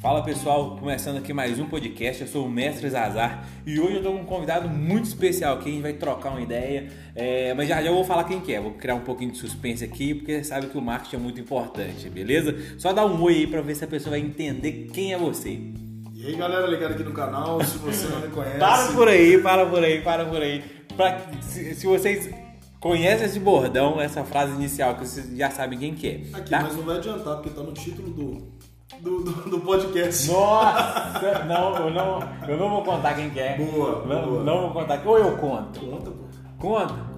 Fala pessoal, começando aqui mais um podcast. Eu sou o Mestre Zazar e hoje eu tô com um convidado muito especial aqui. A gente vai trocar uma ideia, é, mas já já eu vou falar quem que é. Vou criar um pouquinho de suspense aqui porque sabe que o marketing é muito importante, beleza? Só dá um oi aí pra ver se a pessoa vai entender quem é você. E aí galera ligado aqui no canal, se você não me conhece. Para por aí, para por aí, para por aí. Pra, se, se vocês conhecem esse bordão, essa frase inicial, que vocês já sabem quem que é. Aqui, tá? mas não vai adiantar, porque tá no título do, do, do, do podcast. Nossa, não, eu não, eu não vou contar quem que é. Boa, Não, boa. não vou contar. Ou eu conto. Conta, pô. Conta.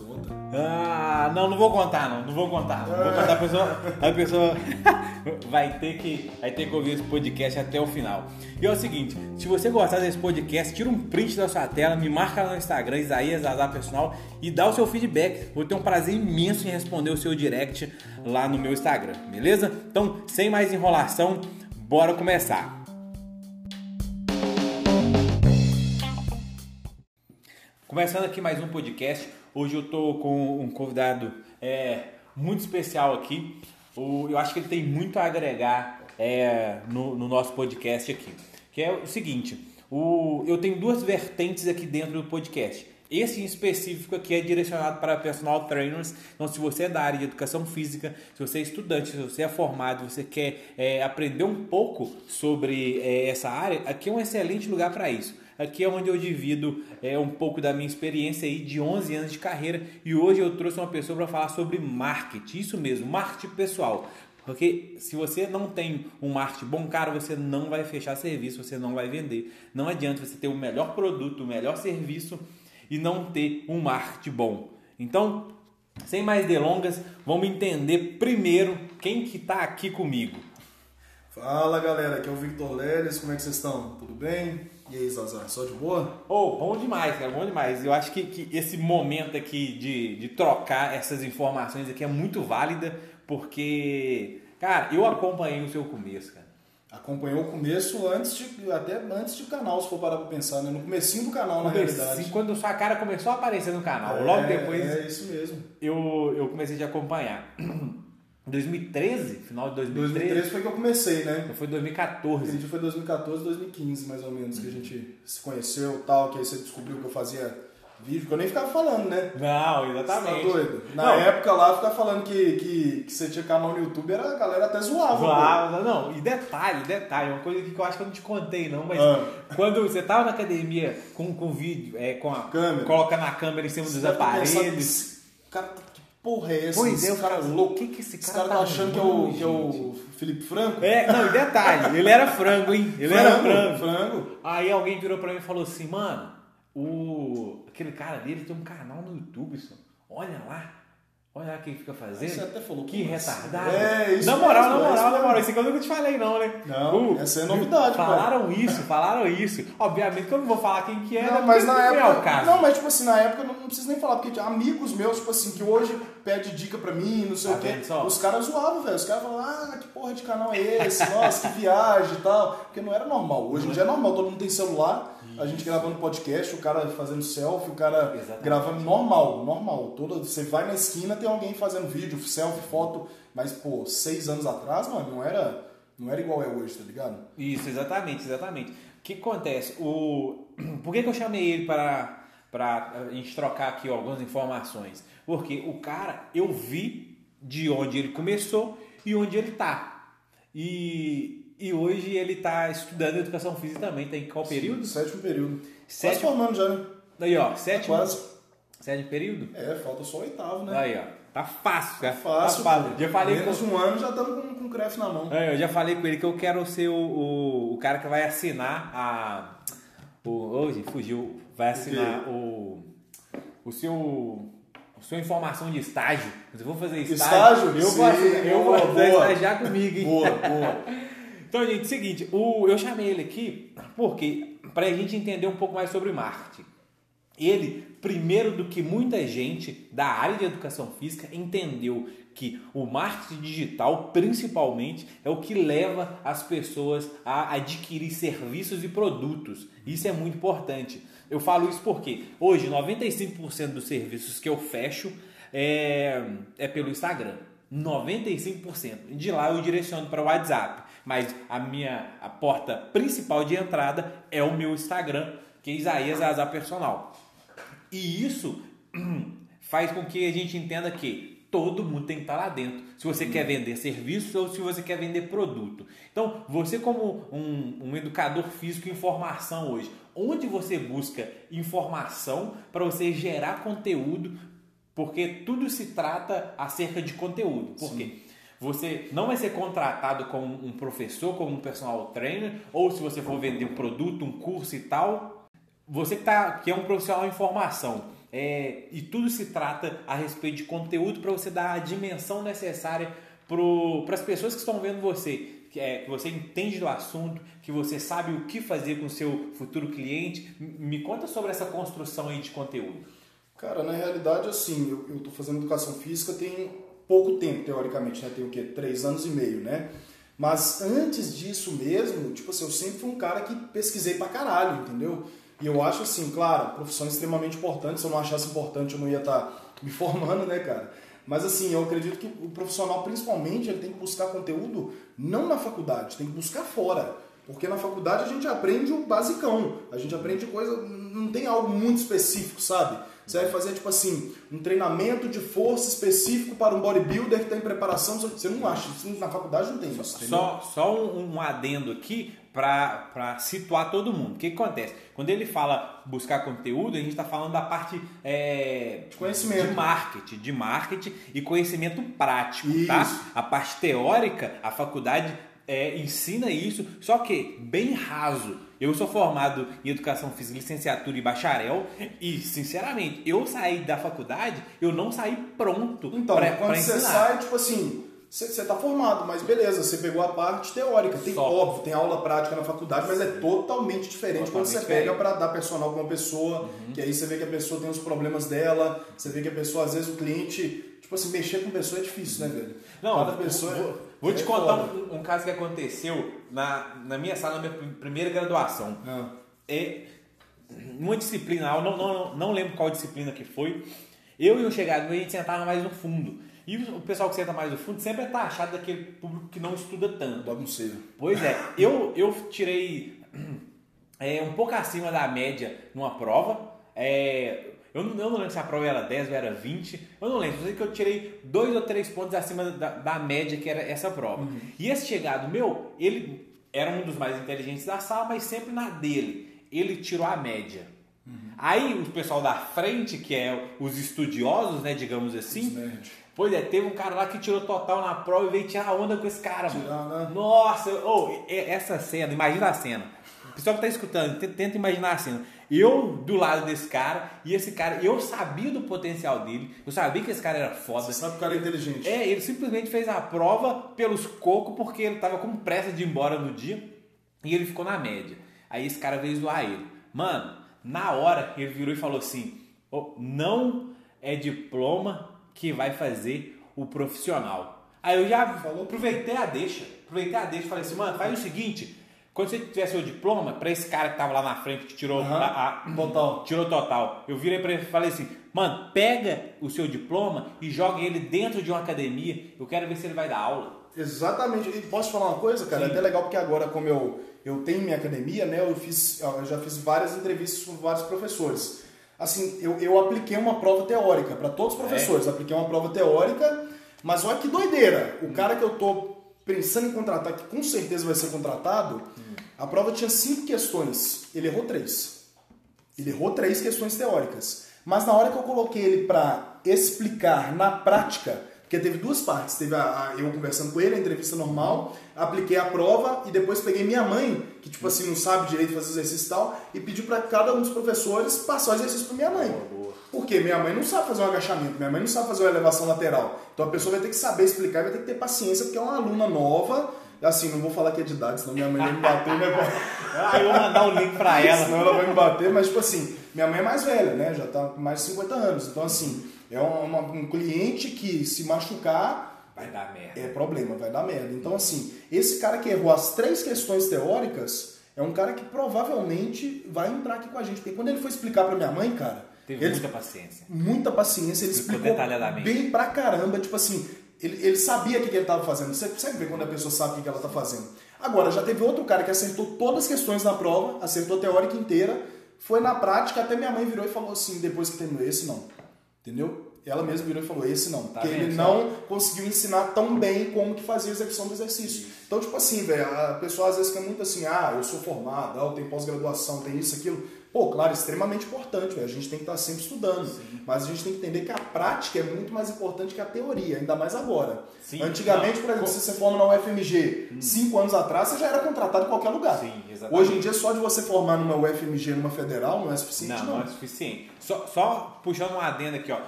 Ah, não, não vou contar não, não vou contar. Não vou contar, a pessoa, a pessoa vai ter que vai ter que ouvir esse podcast até o final. E é o seguinte, se você gostar desse podcast, tira um print da sua tela, me marca lá no Instagram, Isaías Azar Personal e dá o seu feedback. Vou ter um prazer imenso em responder o seu direct lá no meu Instagram, beleza? Então, sem mais enrolação, bora começar. Começando aqui mais um podcast. Hoje eu tô com um convidado é, muito especial aqui. O- eu acho que ele tem muito a agregar é, no, no nosso podcast aqui. Que é o seguinte: o- eu tenho duas vertentes aqui dentro do podcast. Esse em específico aqui é direcionado para personal trainers. Então, se você é da área de educação física, se você é estudante, se você é formado, você quer é, aprender um pouco sobre é, essa área, aqui é um excelente lugar para isso. Aqui é onde eu divido é, um pouco da minha experiência aí de 11 anos de carreira e hoje eu trouxe uma pessoa para falar sobre marketing, isso mesmo, marketing pessoal. Porque se você não tem um marketing bom, cara, você não vai fechar serviço, você não vai vender. Não adianta você ter o melhor produto, o melhor serviço e não ter um marketing bom. Então, sem mais delongas, vamos entender primeiro quem que está aqui comigo. Fala galera, aqui é o Victor Leles, como é que vocês estão? Tudo bem? E aí, Zazar, só de boa? Oh, bom demais, cara, bom demais. Eu acho que, que esse momento aqui de, de trocar essas informações aqui é muito válida, porque, cara, eu acompanhei o seu começo, cara. Acompanhou o começo antes de, até antes de canal, se for parar pra pensar, né? No comecinho do canal, na realidade. quando sua cara começou a aparecer no canal, logo É, depois É isso mesmo. eu, eu comecei a acompanhar. 2013, final de 2013, 2013 foi que eu comecei, né? foi Aquele 2014. dia foi 2014, 2015, mais ou menos, que a gente se conheceu e tal, que aí você descobriu que eu fazia vídeo, que eu nem ficava falando, né? Não, Você exatamente. tá doido? Na Não. época lá, ficar falando que, que, que você tinha canal no YouTube, era, a galera até zoava. pô. Zoava, não, e detalhe, detalhe, uma coisa que eu acho que eu não te contei não, mas Ah. quando você tava na academia com, com vídeo, é, com a Câmera. coloca na câmera em cima Você dos pensar, aparelhos. "Esse Cara, que porra é essa? Pois Esse é, cara louco, o que que esse Esse cara cara tá tá achando que é, arrumando, o, que é o? Felipe Franco? É, não, e detalhe, ele era frango, hein? Ele era frango. frango. Aí alguém virou pra mim e falou assim, mano, o aquele cara dele tem um canal no YouTube, só. Olha lá. Olha lá o que ele fica fazendo. Você até falou, que retardado. É, isso Na moral, mesmo, na é moral, na moral. Isso aqui eu nunca te falei, não, né? Não, essa é novidade. Falaram isso, falaram isso. Obviamente que eu não vou falar quem que é, né? Não, mas porque na não é época. o caso. Não, mas tipo assim, na época eu não, não preciso nem falar, porque tinha amigos meus, tipo assim, que hoje pede dica pra mim, não sei Tá o quê. só? Os caras zoavam, velho. Os caras falavam, ah, que porra de canal é esse? Nossa, que viagem e tal. Porque não era normal. Hoje em dia é normal, todo mundo tem celular, a gente gravando podcast, o cara fazendo selfie, o cara Exatamente. gravando normal, normal. Toda, você vai na esquina, tem alguém fazendo vídeo, selfie, foto. Mas, pô, seis anos atrás, mano, não era, não era igual é hoje, tá ligado? Isso, exatamente, exatamente. O que acontece? O... Por que, que eu chamei ele para, para a gente trocar aqui ó, algumas informações? Porque o cara, eu vi de onde ele começou e onde ele tá. E, e hoje ele tá estudando educação física também. Tem qual período? Sétimo período. Sétimo- Quase formando já, né? Aí, ó, sétimo, Quase. sétimo período? É, falta só o oitavo, né? Aí, ó. Tá fácil, cara. Fácil. Tá fácil. Já falei Menos com... um ano já estamos com, com crefe na mão. É, eu já falei com ele que eu quero ser o, o, o cara que vai assinar a. O, hoje fugiu. Vai assinar o. O seu. A sua informação de estágio. Eu vou fazer estágio. Estágio? Eu Sim, vou, eu vou boa, fazer boa. estagiar comigo, hein? Boa, boa. Então, gente, seguinte, o, eu chamei ele aqui porque para a gente entender um pouco mais sobre marketing. Ele, primeiro do que muita gente da área de educação física, entendeu que o marketing digital, principalmente, é o que leva as pessoas a adquirir serviços e produtos. Isso é muito importante. Eu falo isso porque hoje 95% dos serviços que eu fecho é, é pelo Instagram. 95%. De lá eu direciono para o WhatsApp. Mas a minha a porta principal de entrada é o meu Instagram, que é Isaías Azar Personal. E isso faz com que a gente entenda que todo mundo tem que estar lá dentro. Se você quer vender serviço ou se você quer vender produto. Então, você como um, um educador físico em formação hoje, onde você busca informação para você gerar conteúdo, porque tudo se trata acerca de conteúdo. Por quê? Você não vai ser contratado como um professor, como um personal trainer, ou se você for vender um produto, um curso e tal, você que, tá, que é um profissional em formação. É, e tudo se trata a respeito de conteúdo para você dar a dimensão necessária para as pessoas que estão vendo você. Que, é, que você entende do assunto, que você sabe o que fazer com o seu futuro cliente. Me conta sobre essa construção aí de conteúdo. Cara, na realidade, assim, eu estou fazendo educação física tem pouco tempo, teoricamente, né? Tem o quê? Três anos e meio, né? Mas antes disso mesmo, tipo assim, eu sempre fui um cara que pesquisei pra caralho, entendeu? E eu acho assim, claro, profissão extremamente importante. Se eu não achasse importante, eu não ia estar tá me formando, né, cara? Mas assim, eu acredito que o profissional, principalmente, ele tem que buscar conteúdo não na faculdade, tem que buscar fora. Porque na faculdade a gente aprende o basicão, a gente aprende coisa, não tem algo muito específico, sabe? Você vai fazer, tipo assim, um treinamento de força específico para um bodybuilder que está em preparação. Você não acha, na faculdade não tem isso. Só, só um, um adendo aqui para situar todo mundo. O que, que, acontece? Quando ele fala buscar conteúdo, a gente está falando da parte é, de conhecimento. De marketing, de marketing e conhecimento prático, tá? isso. tá? A parte teórica, a faculdade é, ensina isso, só que bem raso. Eu sou formado em educação física, licenciatura e bacharel, e sinceramente, eu saí da faculdade, eu não saí pronto então, para quando ensinar. você sai, tipo assim, você está formado, mas beleza, você pegou a parte teórica. Tem, Só. óbvio, tem aula prática na faculdade, mas é totalmente diferente totalmente quando você pega para dar personal para uma pessoa, uhum. que aí você vê que a pessoa tem os problemas dela, você vê que a pessoa, às vezes, o cliente. Tipo assim, mexer com pessoa é difícil, né, velho? Não, Cada pessoa. Vou, vou é te contar um, um, caso que aconteceu na, na minha sala, na minha primeira graduação. Ah. É, uma disciplina, eu não, não, não lembro qual disciplina que foi. Eu e o chegado, a gente sentava mais no fundo. E o pessoal que senta mais no fundo sempre é taxado daquele público que não estuda tanto. Bagunceiro. Pois é. Eu, eu tirei é, um pouco acima da média numa prova. É, eu, não, eu não lembro se a prova era 10 ou era 20. Eu não lembro. Eu sei que eu tirei dois ou três pontos acima da, da média que era essa prova. Uhum. E esse chegado meu, ele era um dos mais inteligentes da sala, mas sempre na dele. Ele tirou a média. Uhum. Aí o pessoal da frente, que é os estudiosos, né, digamos assim, Pois é, teve um cara lá que tirou total na prova e veio tirar onda com esse cara, Tirar, né? Nossa, oh, essa cena, imagina a cena. O pessoal que tá escutando, tenta imaginar a cena. Eu do lado desse cara, e esse cara, eu sabia do potencial dele, eu sabia que esse cara era foda. Você sabe que o cara é inteligente. É, ele simplesmente fez a prova pelos cocos, porque ele tava com pressa de ir embora no dia, e ele ficou na média. Aí esse cara veio zoar ele. Mano, na hora ele virou e falou assim: oh, não é diploma que vai fazer o profissional. Aí eu já Falou. aproveitei a deixa, aproveitei a deixa e falei assim, mano, faz o seguinte, quando você tiver seu diploma, para esse cara que tava lá na frente que tirou uhum. a, a, total. tirou total, eu virei para ele e falei assim, mano, pega o seu diploma e joga ele dentro de uma academia, eu quero ver se ele vai dar aula. Exatamente. E posso falar uma coisa, cara? Sim. É até legal porque agora, como eu, eu tenho minha academia, né? Eu, fiz, eu já fiz várias entrevistas com vários professores assim, eu, eu apliquei uma prova teórica para todos os professores. É. Apliquei uma prova teórica, mas olha que doideira. O hum. cara que eu tô pensando em contratar, que com certeza vai ser contratado, a prova tinha cinco questões. Ele errou três. Ele errou três questões teóricas. Mas na hora que eu coloquei ele para explicar na prática porque teve duas partes. Teve a, a, eu conversando com ele, a entrevista normal, apliquei a prova e depois peguei minha mãe, que tipo assim, não sabe direito fazer exercício e tal, e pedi para cada um dos professores passar o exercício para minha mãe. Porque minha mãe não sabe fazer um agachamento, minha mãe não sabe fazer uma elevação lateral. Então a pessoa vai ter que saber explicar e vai ter que ter paciência, porque é uma aluna nova. Assim, não vou falar que é de idade, senão minha mãe vai me bater, né? ah, eu vou mandar o um link pra ela. senão ela vai me bater, mas tipo assim, minha mãe é mais velha, né? Já tá com mais de 50 anos. Então assim, é uma, um cliente que se machucar. Vai dar merda. É problema, vai dar merda. Então, assim, esse cara que errou as três questões teóricas é um cara que provavelmente vai entrar aqui com a gente. Porque quando ele foi explicar pra minha mãe, cara. Teve muita paciência. Muita paciência. Ele explicou bem pra caramba. Tipo assim, ele, ele sabia o que, que ele estava fazendo. Você consegue ver quando a pessoa sabe o que, que ela está fazendo. Agora, já teve outro cara que acertou todas as questões na prova, acertou a teórica inteira, foi na prática, até minha mãe virou e falou assim, depois que terminou, esse não. Entendeu? Ela mesma virou e falou, esse não. Tá porque vendo ele não conseguiu ensinar tão bem como que fazia a execução do exercício. Então, tipo assim, velho, a pessoa às vezes fica muito assim, ah, eu sou formado, ah, eu tenho pós-graduação, tem isso, aquilo. Pô, claro, extremamente importante. A gente tem que estar sempre estudando. Mas a gente tem que entender que a prática é muito mais importante que a teoria, ainda mais agora. Sim. Antigamente, Não, por exemplo, se você forma na UFMG, cinco anos atrás, você já era contratado em qualquer lugar. Sim, exatamente. Hoje em dia, só de você formar numa UFMG, numa federal, não é suficiente, Não, não. não é suficiente. Só, só puxando uma adenda aqui, ó.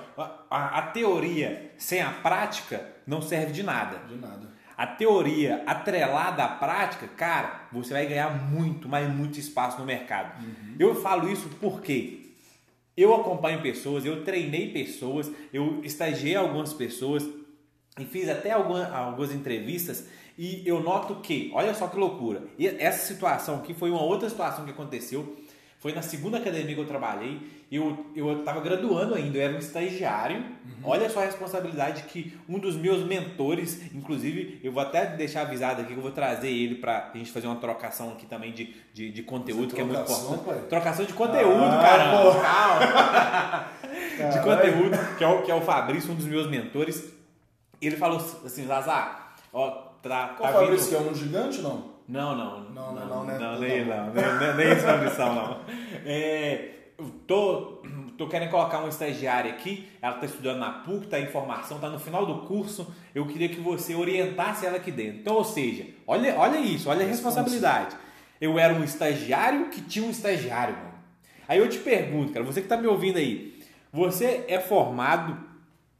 A, a teoria sem a prática não serve de nada. De nada. A teoria atrelada à prática, cara, você vai ganhar muito, mas muito espaço no mercado. Eu falo isso porque eu acompanho pessoas, eu treinei pessoas, eu estagiei algumas pessoas e fiz até alguma- algumas entrevistas e eu noto que, olha só que loucura, e essa situação aqui foi uma outra situação que aconteceu. Foi na segunda academia que eu trabalhei, eu eu estava graduando ainda, eu era um estagiário. Olha só a responsabilidade que um dos meus mentores, inclusive, eu vou até deixar avisado aqui que eu vou trazer ele para a gente fazer uma trocação aqui também de, de, de conteúdo, que é muito importante. pai? Trocação de conteúdo, Ah. Calma de conteúdo, que é, o, que é o Fabrício, um dos meus mentores. Ele falou assim, Zazá, ó, tá, Qual tá Fabrício que é um gigante, não? Não, não, Não, não, não, né? não, nem, não, nem, esse Fabrício, não. É, eu tô, tô querendo colocar uma estagiária aqui, ela tá estudando na PUC, tá em formação, tá no final do curso, eu queria que você orientasse ela aqui dentro. Então, ou seja, olha, olha isso, olha a responsabilidade. Eu era um estagiário que tinha um estagiário, mano. Aí eu te pergunto, cara, você que tá me ouvindo aí, você é formado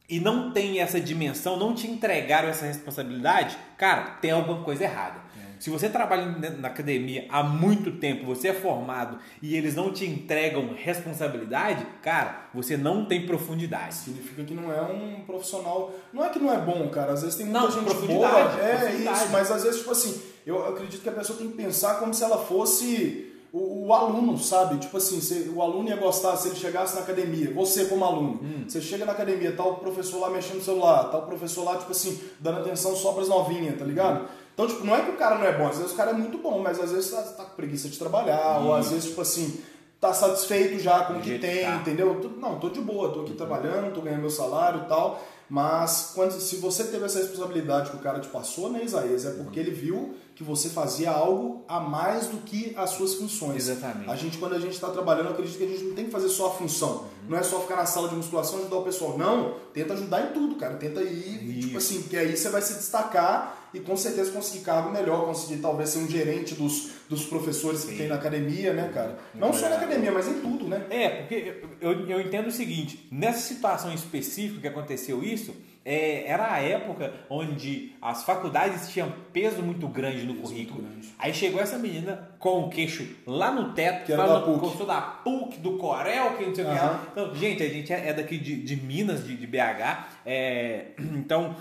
e não tem essa dimensão, não te entregaram essa responsabilidade, cara, tem alguma coisa errada. Se você trabalha na academia há muito tempo, você é formado e eles não te entregam responsabilidade, cara, você não tem profundidade. Significa que não é um profissional. Não é que não é bom, cara. Às vezes tem muita Não, gente profundidade, boa. É profundidade. isso, mas às vezes, tipo assim, eu acredito que a pessoa tem que pensar como se ela fosse o, o aluno, sabe? Tipo assim, se o aluno ia gostar se ele chegasse na academia, você como aluno, Hum. você chega na academia, tá o professor lá mexendo no celular, tá o professor lá, tipo assim, dando atenção só pras novinhas, tá ligado? Então, tipo, não é que o cara não é bom, às vezes o cara é muito bom, mas às vezes tá, tá com preguiça de trabalhar, ou às vezes, tipo assim, tá satisfeito já com o que tem, tá. entendeu? Não, tô de boa, tô aqui trabalhando, tô ganhando meu salário e tal. Mas quando, se você teve essa responsabilidade que o cara te passou, né, Isaías? É porque ele viu que você fazia algo a mais do que as suas funções. Exatamente. A gente, quando a gente está trabalhando, eu acredito que a gente não tem que fazer só a função. Não é só ficar na sala de musculação e ajudar o pessoal. Não, tenta ajudar em tudo, cara. Tenta ir, tipo assim, porque aí você vai se destacar e com certeza conseguir cargo melhor, conseguir talvez ser um gerente dos, dos professores que Sim. tem na academia, né, cara? Não só na academia, mas em tudo, né? É, porque eu, eu, entendo o seguinte, nessa situação específica que aconteceu isso, é, era a época onde as faculdades tinham peso muito grande no currículo. grande. Aí chegou essa menina com o queixo lá no teto, Que era falando da PUC. que da PUC, do Corel, que não sei o que. Então, gente, a gente é é daqui de, de Minas, de, de BH. é, então,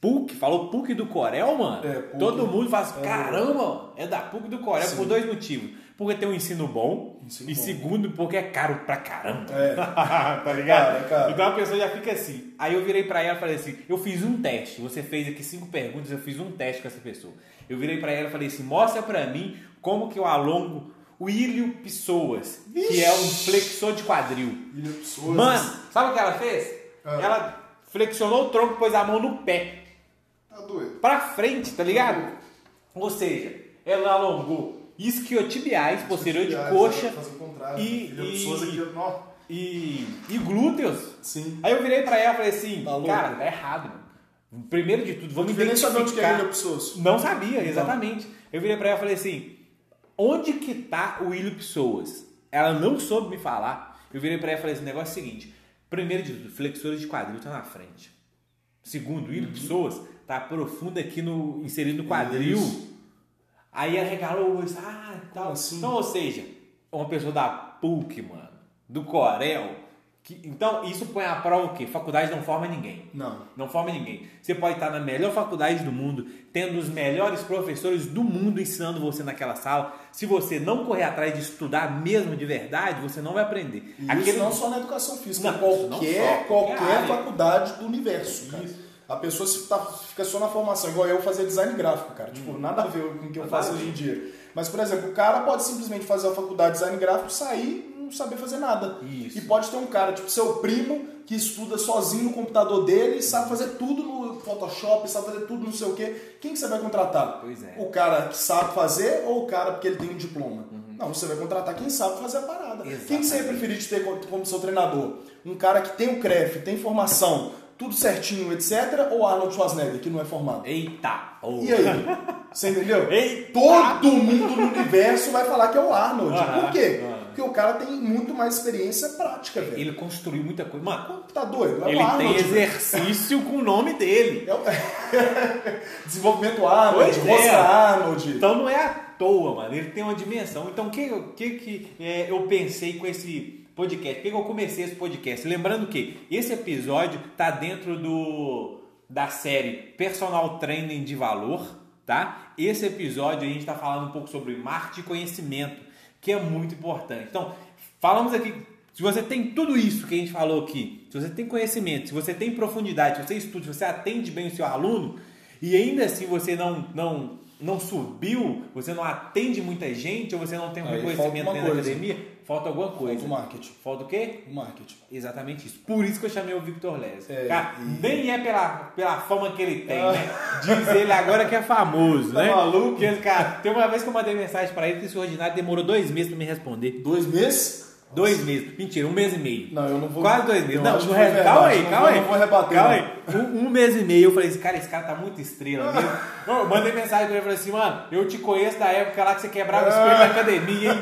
PUC, falou PUC do Corel, mano. É, PUC. Todo mundo faz, É. caramba, é da PUC do Corel Sim. por dois motivos. Porque tem um ensino bom Ensino e bom. segundo, porque é caro pra caramba. É. tá ligado? Cara, é caro. Então a pessoa já fica assim. Aí eu virei pra ela e falei assim: eu fiz um teste. Você fez aqui cinco perguntas, eu fiz um teste com essa pessoa. Eu virei pra ela e falei assim: mostra pra mim como que eu alongo o ilho pessoas, que é um flexor de quadril. Ilha Pessoas. Mano, sabe o que ela fez? Ah. Ela flexionou o tronco e pôs a mão no pé. Tá doido. Pra frente, tá ligado? Ou seja, ela alongou isquiotibiais, posterior de Aliás, coxa e- Ilha e- e, e glúteos. Sim. Aí eu virei pra ela e falei assim, Tá cara, tá errado, mano. Primeiro de tudo, vamos Não nem saber onde que é identificar. Não sabia, exatamente. Eu virei pra ela e falei assim, onde que tá o Ilho Pessoas? Ela não soube me falar. Eu virei pra ela e falei assim, o negócio é o seguinte. Primeiro de tudo, flexores de quadril tá na frente. Segundo, o Ilho Pessoas tá profundo aqui no inserido no quadril. Isso. Aí ela regalou o olho, ah, tal. Assim? Então, ou seja, uma pessoa da PUC, mano, do Corel. Que, então, isso põe à prova o quê? Faculdade não forma ninguém. Não. Não forma ninguém. Você pode estar na melhor faculdade do mundo, tendo os melhores professores do mundo ensinando você naquela sala. Se você não correr atrás de estudar mesmo de verdade, você não vai aprender. E isso não só na educação física, Não, qualquer, não só, qualquer qualquer faculdade do universo, cara. Isso. A pessoa se tá, fica só na formação, igual eu fazer design gráfico, cara. Tipo, Hum. nada a ver com o que eu faço hoje em dia. Mas, por exemplo, o cara pode simplesmente fazer a faculdade de design gráfico, sair e não saber fazer nada. Isso. E pode ter um cara, tipo, seu primo, que estuda sozinho no computador dele e sabe fazer tudo no Photoshop, sabe fazer tudo não sei o quê. Quem que você vai contratar? Pois é. O cara que sabe fazer ou o cara porque ele tem um diploma? Uhum. Não, você vai contratar quem sabe fazer a parada. Quem que você ia Exatamente. preferir de ter como- como seu treinador? Um cara que tem o CREF, tem formação, tudo certinho, etc. Ou Arnold Schwarzenegger, que não é formado? Eita! Oh. E aí? Você entendeu? Eita! Todo mundo no universo vai falar que é o Arnold. Por quê? Porque o cara tem muito mais experiência prática, velho. Ele construiu muita coisa. Mano, Tá doido? É ele Arnold. tem velho. exercício com o nome dele. É o... Desenvolvimento Arnold, Pois é. Arnold. Então não é à toa, mano. Ele tem uma dimensão. Então o que, que, que é, eu pensei com esse podcast? Por que, eu comecei esse podcast? Lembrando que esse episódio tá dentro do da série Personal Training de Valor, tá? Esse episódio a gente está falando um pouco sobre marketing e conhecimento, que é muito importante. Então, falamos aqui se você tem tudo isso que a gente falou aqui, se você tem conhecimento, se você tem profundidade, se você estuda, se você atende bem o seu aluno e ainda assim você não, não, não subiu, você não atende muita gente ou você não tem um Aí reconhecimento dentro da coisa. academia, falta alguma coisa. Falta o marketing. Falta o quê? O marketing. Exatamente isso. Por isso que eu chamei o Victor Les. É, Cara, e- nem é pela, pela fama que ele tem, né? Diz ele agora que é famoso, Tá né? maluco? Cara, tem uma vez que eu mandei mensagem pra ele que esse ordinário demorou dois meses pra me responder. Dois meses? Dois meses. Mentira, um mês e meio. Não, eu não vou. Quase dois meses. Não, não re- calma aí, calma aí. Não vou rebater. Calma aí. Um, um mês e meio eu falei assim, cara, esse cara tá muito estrela mesmo. Eu mandei mensagem pra ele e falei assim, mano, eu te conheço da época lá que você quebrava o espelho na academia, hein?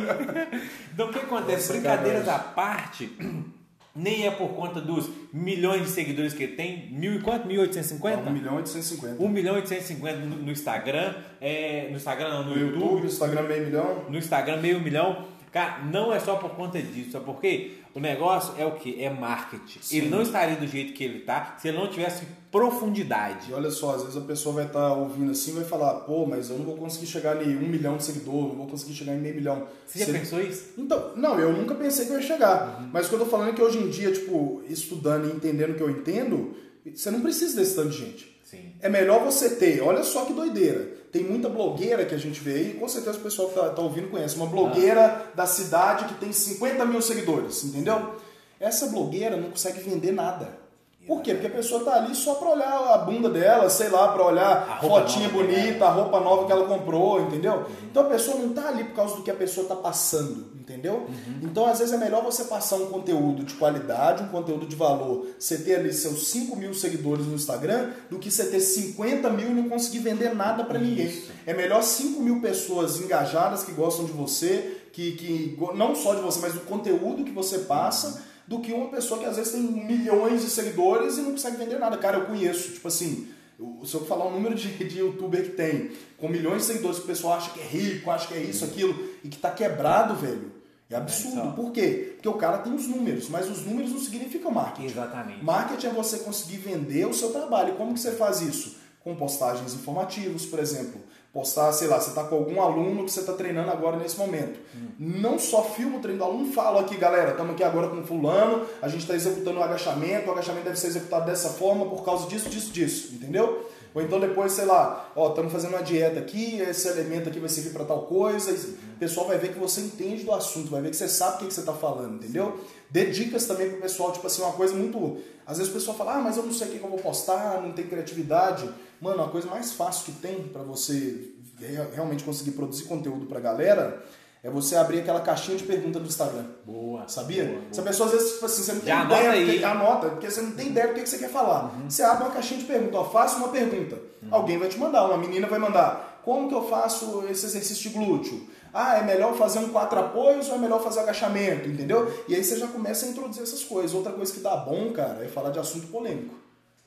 Então o que acontece? Nossa, Brincadeiras à parte, nem é por conta dos milhões de seguidores que ele tem. Mil e quanto? 1.850? 1 milhão e 850. 1 milhão e 850 no, no Instagram. É, no Instagram não, no, No YouTube, YouTube. Instagram meio milhão. No Instagram, meio milhão. Cara, não é só por conta disso, sabe por quê? O negócio é o que? É marketing. Sim. Ele não estaria do jeito que ele tá se ele não tivesse profundidade. E olha só, às vezes a pessoa vai estar ouvindo assim e vai falar, pô, mas eu não vou conseguir chegar em um milhão de seguidores, não vou conseguir chegar em meio milhão. Você já Se- pensou isso? Então, não, eu nunca pensei que eu ia chegar. Uhum. Mas o que eu tô falando é que hoje em dia, tipo, estudando e entendendo o que eu entendo, você não precisa desse tanto de gente. Sim. É melhor você ter, olha só que doideira. Tem muita blogueira que a gente vê aí, com certeza o pessoal que tá, tá ouvindo conhece. Uma blogueira da cidade que tem 50 mil seguidores, entendeu? Essa blogueira não consegue vender nada. Por quê? Porque a pessoa tá ali só pra olhar a bunda dela, sei lá, pra A olhar roupa fotinha nova bonita, a roupa nova que ela comprou, entendeu? Então a pessoa não tá ali por causa do que a pessoa tá passando, entendeu? Então às vezes é melhor você passar um conteúdo de qualidade, um conteúdo de valor, você ter ali seus 5 mil seguidores no Instagram, do que você ter 50 mil e não conseguir vender nada pra ninguém. É melhor 5 mil pessoas engajadas que gostam de você, que, que não só de você, mas do conteúdo que você passa, do que uma pessoa que às vezes tem milhões de seguidores e não consegue vender nada. Cara, eu conheço, tipo assim, eu- se eu falar o número de, de youtuber que tem, com milhões de seguidores, que o pessoal acha que é rico, acha que é isso, aquilo, e que tá quebrado, velho. É absurdo. É, só. Por quê? Porque o cara tem os números, mas os números não significam marketing. Exatamente. Marketing é você conseguir vender o seu trabalho. Como que você faz isso? Com postagens informativos, por exemplo. Postar, sei lá, você está com algum aluno que você está treinando agora nesse momento. Não só filma o treino do aluno, fala aqui, galera, estamos aqui agora com fulano, a gente está executando o agachamento, o agachamento deve ser executado dessa forma por causa disso, disso, disso, entendeu? Ou então depois, sei lá, ó, estamos fazendo uma dieta aqui, esse elemento aqui vai servir para tal coisa. O pessoal vai ver que você entende do assunto, vai ver que você sabe o que, que você está falando, entendeu? Dê dicas também pro pessoal, tipo assim, uma coisa muito. Às vezes o pessoal fala, ah, mas eu não sei o que, eu vou postar, não tem criatividade. Mano, a coisa mais fácil que tem para você re- realmente conseguir produzir conteúdo pra galera é você abrir aquela caixinha de pergunta do Instagram. Boa. Sabia? Boa, Se a boa. pessoa às vezes, tipo assim, você não tem Já ideia anota aí. Uhum. que anota, porque você não tem ideia do que você quer falar. Você abre uma caixinha de pergunta, ó, faça uma pergunta. Uhum. Alguém vai te mandar, uma menina vai mandar. Como que eu faço esse exercício de glúteo? Ah, é melhor fazer um quatro apoios ou é melhor fazer agachamento, entendeu? E aí você já começa a introduzir essas coisas. Outra coisa que dá bom, cara, é falar de assunto polêmico.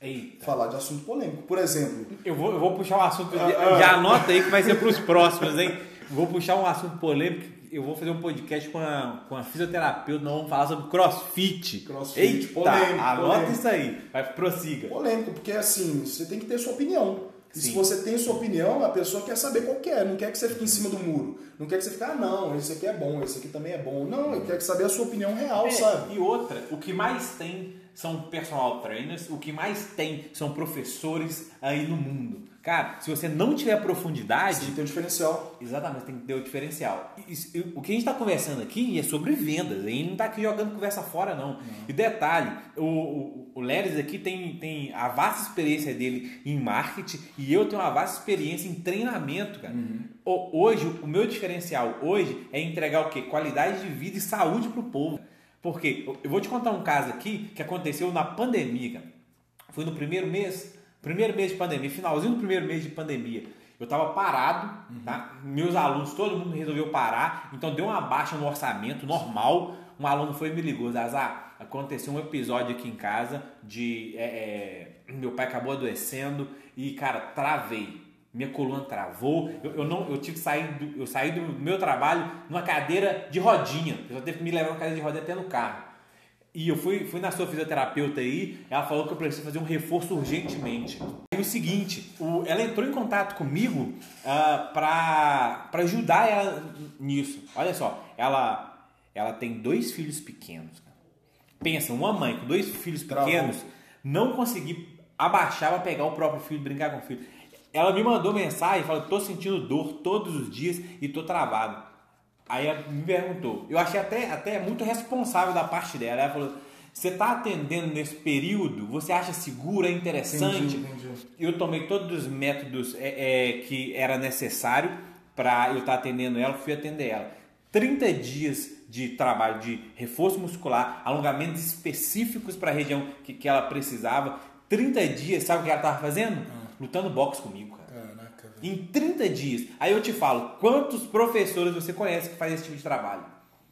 Eita. Falar de assunto polêmico. Por exemplo, Eu vou, eu vou puxar um assunto. Ah, já, ah. já anota aí que vai ser pros próximos, hein? Vou puxar um assunto polêmico. Eu vou fazer um podcast com a, com a fisioterapeuta. Nós vamos falar sobre crossfit. Crossfit, Eita, polêmico, anota polêmico. isso aí. Vai, prossiga. polêmico, porque assim, você tem que ter sua opinião. E se você tem sua opinião, a pessoa quer saber qual que é, não quer que você fique em cima do muro. Não quer que você fique, ah, não, esse aqui é bom, esse aqui também é bom. Não, ele quer saber a sua opinião real, É, sabe? E outra, o que mais tem são personal trainers, o que mais tem são professores aí no mundo. Cara, se você não tiver profundidade. Sim, tem um diferencial. Exatamente, tem que ter o diferencial. o que a gente está conversando aqui é sobre vendas. A gente não está aqui jogando conversa fora, não. não. E detalhe, o, o, o Leris aqui tem, tem a vasta experiência dele em marketing e eu tenho uma vasta experiência em treinamento, cara. Uhum. Hoje, o meu diferencial hoje é entregar o quê? Qualidade de vida e saúde para o povo. Porque eu vou te contar um caso aqui que aconteceu na pandemia. Foi no primeiro mês Primeiro mês de pandemia, finalzinho do primeiro mês de pandemia. Eu estava parado, uhum. tá? Meus alunos, todo mundo resolveu parar, então deu uma baixa no orçamento normal. Um aluno foi e me ligou, Zazá, aconteceu um episódio aqui em casa de é, é, meu pai acabou adoecendo e cara travei, minha coluna travou. Eu, eu, não, eu tive que sair, do, eu saí do meu trabalho numa cadeira de rodinha. Eu só teve que me levar uma cadeira de rodinha até no carro. E eu fui, fui na sua fisioterapeuta aí, ela falou que eu preciso fazer um reforço urgentemente. E o seguinte, o, ela entrou em contato comigo uh, ah, para ajudar ela nisso. Olha só, ela, ela tem dois filhos pequenos. Pensa, uma mãe com dois filhos pequenos não conseguir abaixar para pegar o próprio filho, brincar com o filho. Ela me mandou mensagem, falou: "Tô sentindo dor todos os dias e tô travado". Aí ela me perguntou, eu achei até, até muito responsável da parte dela. Ela falou: Você está atendendo nesse período? Você acha seguro? É interessante? Entendi, entendi. Eu tomei todos os métodos é, é, que era necessário para eu estar tá atendendo ela, fui atender ela. 30 dias de trabalho de reforço muscular, alongamentos específicos para a região que, que ela precisava. 30 dias, sabe o que ela estava fazendo? Lutando boxe comigo em 30 dias. Aí eu te falo, quantos professores você conhece que faz esse tipo de trabalho?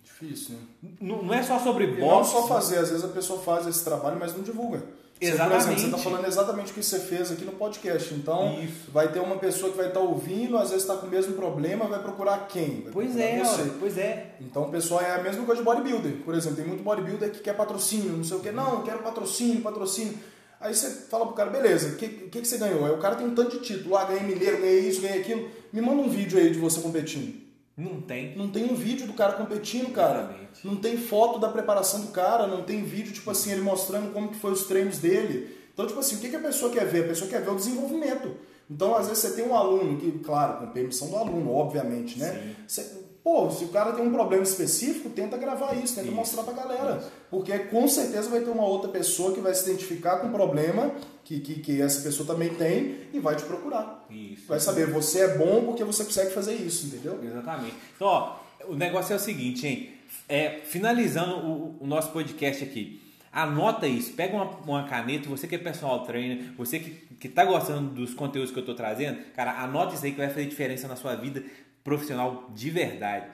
Difícil, né? Não, não é só sobre boxe. não só fazer, às vezes a pessoa faz esse trabalho, mas não divulga. Exatamente. Você, por exemplo, você está falando exatamente o que você fez aqui no podcast. Então, Isso. vai ter uma pessoa que vai estar tá ouvindo, às vezes está com o mesmo problema, vai procurar quem? Vai pois é, você. pois é. Então, o pessoal é a mesma coisa de bodybuilder. Por exemplo, tem muito bodybuilder que quer patrocínio, não sei o que. Não, quero patrocínio, patrocínio. Aí você fala pro cara, beleza, o que, que, que, você ganhou? Aí o cara tem um tanto de título, ah, ganhei mineiro, ganhei isso, ganhei aquilo. Me manda um vídeo aí de você competindo. Não tem. Não tem um vídeo do cara competindo, cara. Exatamente. Não tem foto da preparação do cara, não tem vídeo, tipo assim, ele mostrando como que foi os treinos dele. Então, tipo assim, o que, que a pessoa quer ver? A pessoa quer ver o desenvolvimento. Então, às vezes, você tem um aluno, que, claro, com permissão do aluno, obviamente, né? Você, Pô, se o cara tem um problema específico, tenta gravar isso, tenta isso. mostrar pra galera. Isso. Porque com certeza vai ter uma outra pessoa que vai se identificar com o problema que, que, que essa pessoa também tem e vai te procurar. Isso. Vai saber, você é bom porque você consegue fazer isso, entendeu? Exatamente. Então, ó, o negócio é o seguinte, hein? É, finalizando o, o nosso podcast aqui. Anota isso, pega uma, uma, caneta, você que é personal trainer, você que está gostando dos conteúdos que eu estou trazendo, cara, anota isso aí que vai fazer diferença na sua vida profissional de verdade.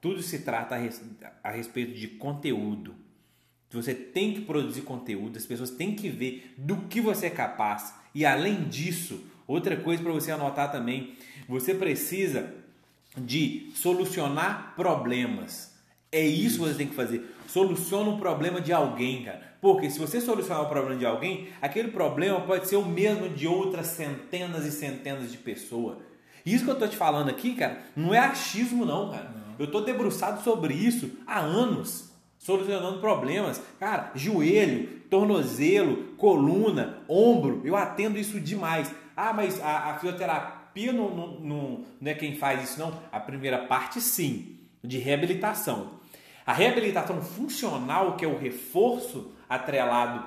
Tudo se trata a, res, a respeito de conteúdo. Você tem que produzir conteúdo, as pessoas têm que ver do que você é capaz. E além disso, outra coisa para você anotar também, você precisa de solucionar problemas. É isso que você tem que fazer. Soluciona um problema de alguém, cara. Porque se você solucionar o problema de alguém, aquele problema pode ser o mesmo de outras centenas e centenas de pessoas. Isso que eu tô te falando aqui, cara, não é achismo não, cara. Não. Eu tô debruçado sobre isso há anos, solucionando problemas. Cara, joelho, tornozelo, coluna, ombro, eu atendo isso demais. Ah, mas a, a fisioterapia não, não, não, não é quem faz isso não? A primeira parte sim, de reabilitação. A reabilitação funcional, que é o reforço atrelado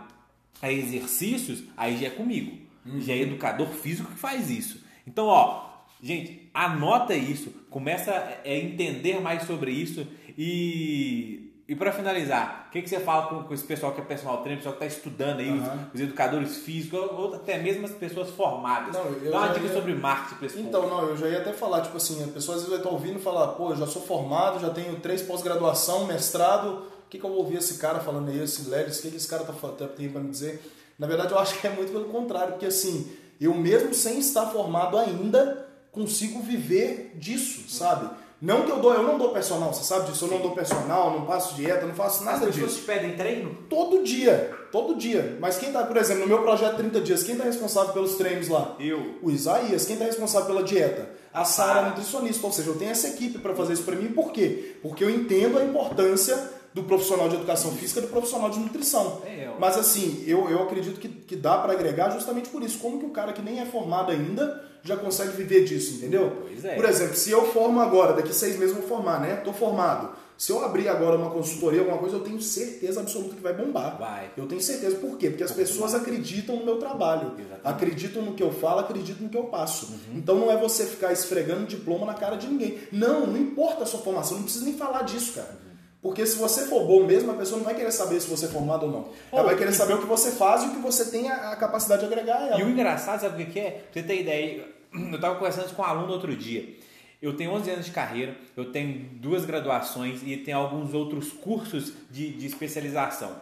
a exercícios, aí já é comigo. Uhum. Já é educador físico que faz isso. Então, ó, Gente, anota isso, começa a entender mais sobre isso e e para finalizar, o que, que você fala com, com esse pessoal que é personal trainer, pessoal que está estudando aí, uhum. os, os, educadores físicos, ou até mesmo as pessoas formadas? Não, Dá uma dica ia... sobre marketing para esse Então, não, eu já ia até falar, tipo assim, a pessoa às vezes vai estar ouvindo e falar, pô, eu já sou formado, já tenho três pós-graduação, mestrado, o que, que eu vou ouvir esse cara falando aí, esse Lelis, o que, que esse cara tá, tá, tem para me dizer? Na verdade, eu acho que é muito pelo contrário, porque assim, eu mesmo sem estar formado ainda, consigo viver disso, sabe? Não que eu dou, eu não dou personal, você sabe disso, eu não dou personal, não passo dieta, não faço nada disso. As pessoas te pedem treino? Todo dia, todo dia. Mas quem tá, por exemplo, no meu projeto 30 dias, quem tá responsável pelos treinos lá? Eu. O Isaías, quem tá responsável pela dieta? A Sara, nutricionista, ou seja, eu tenho essa equipe para fazer isso para mim, por quê? Porque eu entendo a importância do profissional de educação física e do profissional de nutrição. É, eu- Mas assim, eu, eu acredito que, que dá para agregar justamente por isso. Como que o cara que nem é formado ainda já consegue viver disso, entendeu? Pois é. Por exemplo, se eu formo agora, daqui seis meses eu vou formar, né? Tô formado. Se eu abrir agora uma consultoria, alguma coisa, eu tenho certeza absoluta que vai bombar. Vai. Eu tenho certeza. Por quê? Porque as pessoas acreditam no meu trabalho. Exatamente. Acreditam no que eu falo, acreditam no que eu passo. Uhum. Então não é você ficar esfregando diploma na cara de ninguém. Não, não importa a sua formação, não precisa nem falar disso, cara. Uhum. Porque se você for bom mesmo, a pessoa não vai querer saber se você é formado ou não. Ela Oh, vai querer e- saber o que você faz e o que você tem a, a capacidade de agregar a ela. E o engraçado, sabe o que que é? Pra você ter ideia, eu estava conversando com um aluno outro dia. Eu tenho 11 anos de carreira, eu tenho duas graduações e tenho alguns outros cursos de, de especialização.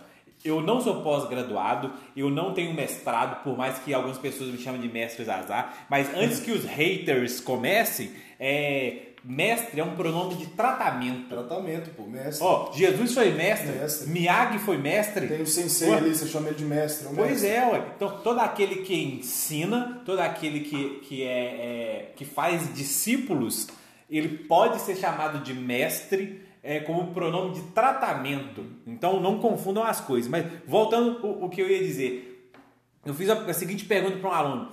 Eu não sou pós-graduado, eu não tenho mestrado, por mais que algumas pessoas me chamem de mestre azar, mas antes que os haters comecem, é, mestre é um pronome de tratamento. Tratamento, pô, mestre. Ó, Jesus foi mestre, Mestre. Miyagi foi mestre. Tem o sensei Ué, ali, você chama ele de mestre. é o Pois mestre. é, ué. Então, todo aquele que ensina, todo aquele que, que, é, é- que faz discípulos, ele pode ser chamado de mestre é, como pronome de tratamento. Então, não confundam as coisas. Mas, voltando o, o que eu ia dizer, eu fiz a, a seguinte pergunta para um aluno.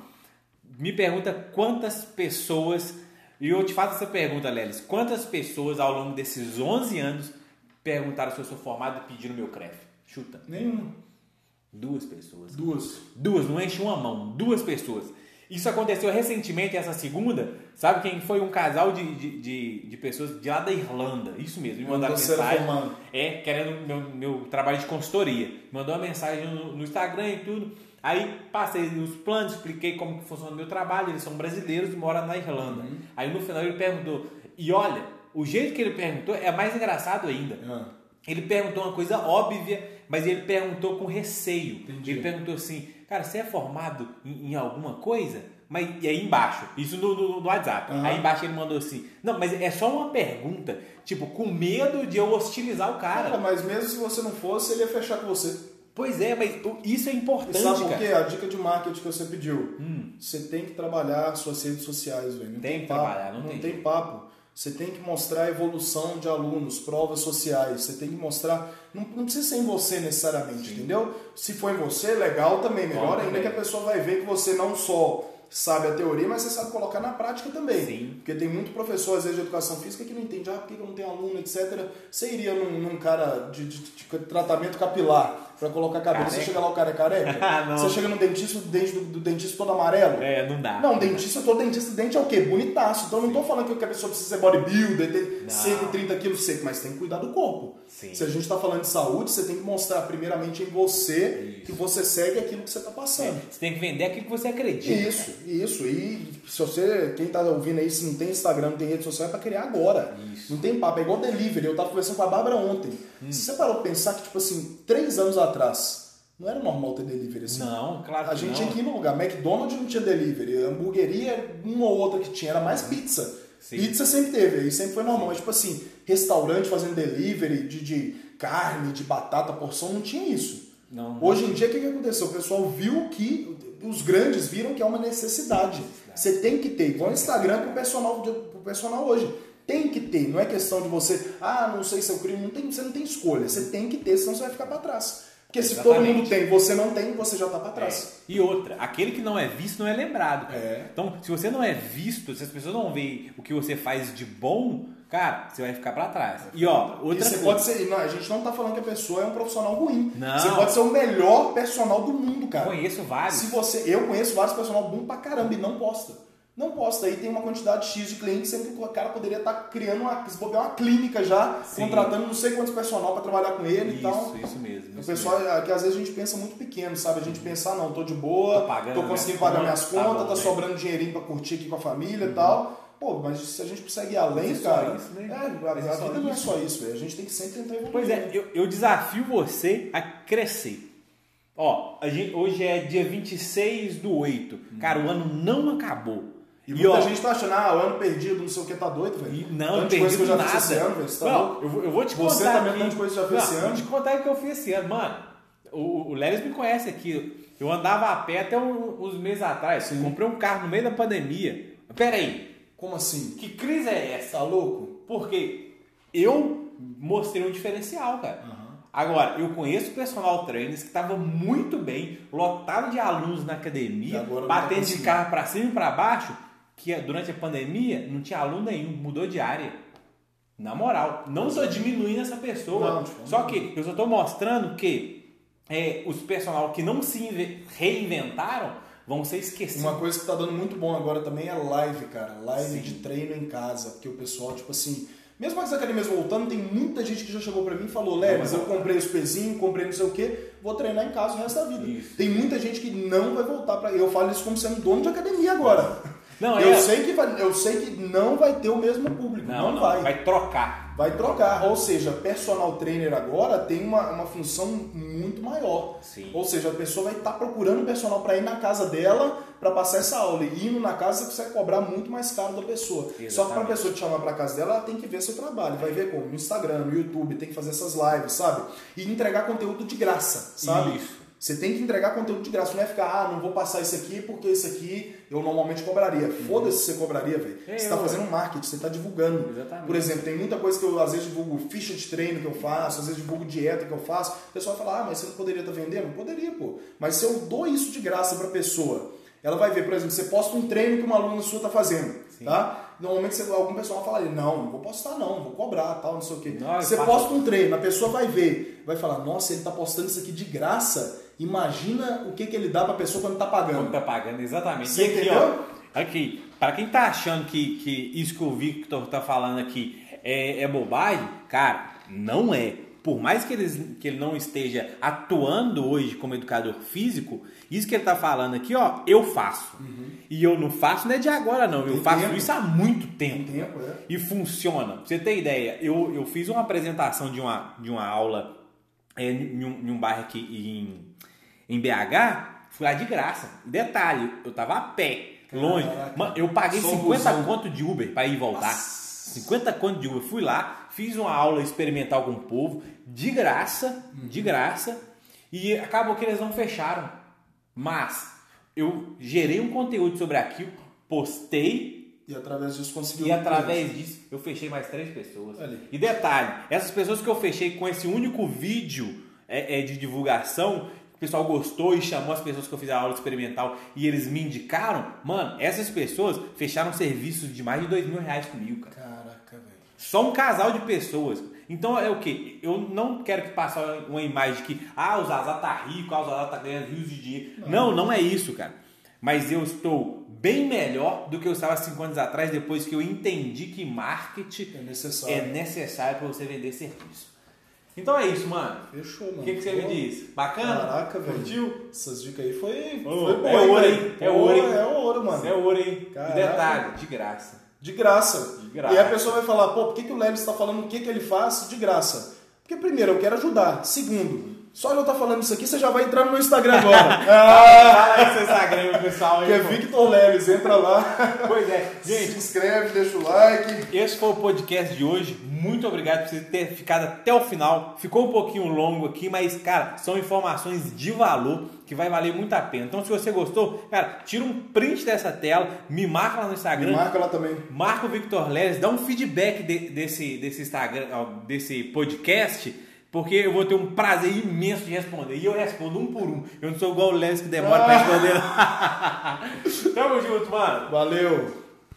Me pergunta quantas pessoas, e eu te faço essa pergunta, Lelis, quantas pessoas ao longo desses 11 anos perguntaram se eu sou formado e pediram meu CREF? Chuta. Nenhum. Duas pessoas. Duas. Duas, não enche uma mão, duas pessoas. Isso aconteceu recentemente, essa segunda. Sabe quem foi? Um casal de, de, de, de pessoas de lá da Irlanda. Isso mesmo, me mandaram mensagem. É, querendo meu, meu trabalho de consultoria. Me Mandou uma mensagem no, no Instagram e tudo. Aí passei os planos, expliquei como que funciona o meu trabalho. Eles são brasileiros e moram na Irlanda. Uhum. Aí no final ele perguntou. E olha, o jeito que ele perguntou é mais engraçado ainda. Ah. Ele perguntou uma coisa óbvia, mas ele perguntou com receio. Entendi. Ele perguntou assim, cara, você é formado em, em alguma coisa? Mas, e aí embaixo, isso no, no- no WhatsApp. Aham. Aí embaixo ele mandou assim, não, mas é só uma pergunta, tipo, com medo de eu hostilizar o cara. Cara, mas mesmo se você não fosse, ele ia fechar com você. Pois é, mas isso é E importante, sabe por quê? A dica de marketing que você pediu. Você tem que trabalhar suas redes sociais, velho. Não Tem que papo, trabalhar, não tem jeito. papo. Você tem que mostrar a evolução de alunos, provas sociais. Você tem que mostrar. Não, não precisa ser em você necessariamente, entendeu? Se for em você, legal também. Melhor Bom ainda também. que a pessoa vai ver que você não só sabe a teoria, mas você sabe colocar na prática também. Sim. Porque tem muito professor, às vezes, de educação física que não entende, ah, por que que eu não tenho aluno, etc. Você iria num, num cara de, de- de tratamento capilar pra colocar cabelo, você Careca. chega lá, o cara é careca? Ah. Você chega no dentista, o dente do, do dentista todo amarelo? É, não dá. Não, dentista, todo dentista, dente é o quê? Bonitaço. Então eu não tô falando que a pessoa precisa ser bodybuilder, ter Não. 130 quilos seco, mas tem que cuidar do corpo. Sim. Se a gente tá falando de saúde, você tem que mostrar primeiramente em você Isso. que você segue aquilo que você tá passando. Você tem que vender aquilo que você acredita. Isso, isso. E se você, quem tá ouvindo aí, se não tem Instagram, não tem rede social, é pra criar agora. Isso. Não tem papo, é igual delivery. Eu tava conversando com a Bárbara ontem. Hum. Se você parou pra pensar que, tipo assim, três anos atrás, não era normal ter delivery assim. Não, claro A gente não. tinha que ir no lugar. McDonald's não tinha delivery. Hamburgueria, uma ou outra que tinha. Era mais pizza. Sim. Pizza sempre teve, aí sempre foi normal. Mas, tipo assim, restaurante fazendo delivery de, de carne, de batata, porção, não tinha isso. Não, não Hoje em dia, o que, que aconteceu? O pessoal viu que, os grandes viram que é uma necessidade. Você tem que ter, igual o Instagram pro personal, pro personal hoje. Tem que ter, não é questão de você, ah, não sei se eu crio, não tem, você não tem escolha. Você tem que ter, senão você vai ficar para trás. Porque se todo mundo tem, você não tem, você já tá para trás. É. E outra, aquele que não é visto não é lembrado. cara. É. Então, se você não é visto, se as pessoas não veem o que você faz de bom, cara, você vai ficar pra trás. E ó, E outra você coisa. pode ser, não, a gente não tá falando que a pessoa é um profissional ruim. Não. Você pode ser o melhor personal do mundo, cara. Conheço vários. Se você, eu conheço vários personal bom pra caramba e não posta. Não posta. Aí tem uma quantidade X de clientes, sendo que o cara poderia estar criando uma, se bobear uma clínica já, Sim. contratando não sei quantos personal pra trabalhar com ele e Isso, tal. isso mesmo. O isso pessoal, mesmo. é que às vezes a gente pensa muito pequeno, sabe? A gente pensa, ah, não, tô de boa, Tô pagando tô conseguindo pagar minhas contas, tá bom, tá né? sobrando dinheirinho pra curtir aqui com a família e tal. Pô, mas se a gente consegue ir além, Mas é cara. isso, né? É, a, Mas é a só vida não é isso. só isso, velho. A gente tem que sempre tentar evoluir. Pois é, eu, eu desafio você a crescer. Ó, a gente, hoje é dia 26 do 8. Cara, o ano não acabou. E muita ó, gente tá achando, ah, o ano perdido, não sei o que, tá doido, velho. E não, não de coisa que eu já perdi fiz nada. esse ano, velho. Você tá não, eu, vou- eu vou te Você contar também aqui. tanto de coisa que já fez Não, esse Vou ano. te contar o que eu fiz esse ano. Mano, o, o Lelis me conhece aqui. Eu andava a pé até um- uns meses atrás. Comprei um carro no meio da pandemia. Pera aí, Como assim? que crise é essa? Tá louco? Porque eu mostrei um diferencial, cara. Agora, eu conheço personal trainers que estavam muito bem, lotado de alunos na E academia, tá batendo de carro para cima e para baixo, que durante a pandemia não tinha aluno nenhum, mudou de área. Na moral, não estou diminuindo essa pessoa. Não, tipo, só que eu só estou mostrando que é, os personal que não se inve- reinventaram vão ser esquecidos. Uma coisa que tá dando muito bom agora também é live, cara. Live Sim. de treino em casa. Porque o pessoal, tipo assim. Mesmo as academias voltando, tem muita gente que já chegou pra mim e falou: Leves, eu comprei os pezinhos, comprei não sei o que, vou treinar em casa o resto da vida. Isso. Tem muita gente que não vai voltar pra. Eu falo isso como sendo dono de academia agora. Não, eu, é- sei que vai, eu sei que não vai ter o mesmo público. Não, Não, não, vai. vai trocar. Vai trocar. Ou seja, personal trainer agora tem uma, uma função muito maior. Sim. Ou seja, a pessoa vai estar procurando personal para ir na casa dela para passar essa aula. E indo na casa você consegue cobrar muito mais caro da pessoa. Só que para a Exatamente. pessoa te chamar para casa dela, ela tem que ver seu trabalho. Vai ver como? No Instagram, no YouTube, tem que fazer essas lives, sabe? E entregar conteúdo de graça, sabe? Isso. Você tem que entregar conteúdo de graça. Não é ficar, ah, não vou passar isso aqui porque isso aqui eu normalmente cobraria. Foda-se se você cobraria, velho. É, você está fazendo marketing, você está divulgando. Exatamente. Por exemplo, tem muita coisa que eu às vezes divulgo ficha de treino que eu faço, às vezes divulgo dieta que eu faço. O pessoal fala, ah, mas você não poderia estar vendendo? Poderia, pô. Mas se eu dou isso de graça pra pessoa, ela vai ver, por exemplo, você posta um treino que uma aluna sua tá fazendo, tá? Normalmente você- algum pessoal fala, não, não vou postar não, vou cobrar, tal, não sei o quê. Não, você posta um treino, a pessoa vai ver, vai falar, nossa, ele tá postando isso aqui de graça, imagina o que, que ele dá pra pessoa quando tá Quando pagando. tá pagando, exatamente. Você e aqui, entendeu? ó. Aqui, para quem tá achando que, que isso que o Victor tá falando aqui é, é bobagem, cara, não é. Por mais que ele, que ele não esteja atuando hoje como educador físico, isso que ele tá falando aqui, ó, eu faço. E eu não faço não é de agora, não. Eu Tem faço tempo. isso há muito Tem tempo. tempo, é. E funciona. Pra você ter ideia, eu, eu fiz uma apresentação de uma, de uma aula é, em, um, em um bairro aqui em, em BH, fui lá de graça. Detalhe, eu tava a pé, longe. Caraca. Mano, eu paguei Só 50 busão. conto de Uber pra ir voltar. 50 conto de Uber. Fui lá, fiz uma aula experimental com o povo, de graça, de graça, e acabou que eles não fecharam. Mas eu gerei um conteúdo sobre aquilo, postei E através disso conseguiu. e através disso eu fechei mais três pessoas. Ali. E detalhe, essas pessoas que eu fechei com esse único vídeo é, é, de divulgação, o pessoal gostou e chamou as pessoas que eu fiz a aula experimental e eles me indicaram, mano, essas pessoas fecharam serviços de mais de dois mil reais comigo, cara. Caraca, velho. Só um casal de pessoas. Então é o que? Eu não quero que passe uma imagem de que ah, o Zazá tá rico, ah, o Zazá tá ganhando rios de dinheiro. Não, não é isso, cara. Mas eu estou bem melhor do que eu estava cinco anos atrás, depois que eu entendi que marketing É necessário. é necessário para você vender serviço. Então é isso, mano. Fechou, mano. O que, que você me Pô, diz? Bacana? Caraca, velho. Curtiu? Essas dicas aí foi, foi boa, é ouro, hein? É ouro, hein? É ouro, mano. Isso é ouro, hein? E Caraca. detalhe, de graça. De graça. De graça. E aí a pessoa vai falar, pô, por que, que o Lelis está falando o que, que ele faz de graça? Porque primeiro, eu quero ajudar. Segundo, só de eu estar falando isso aqui, você já vai entrar no meu Instagram agora. ah, Fala aí seu Instagram, pessoal. que é Aí, pô. Victor Lelis, entra lá. Pois é, gente. Se inscreve, deixa o like. Esse foi o podcast de hoje. Muito obrigado por você ter ficado até o final. Ficou um pouquinho longo aqui, mas, cara, são informações de valor que vai valer muito a pena. Então, se você gostou, cara, tira um print dessa tela, me marca lá no Instagram. Marca lá também. Marca o Victor Leles, dá um feedback de- desse, desse Instagram, desse podcast, porque eu vou ter um prazer imenso de responder. E eu respondo um por um. Eu não sou igual o Leles que demora pra responder. Tamo junto, mano. Valeu.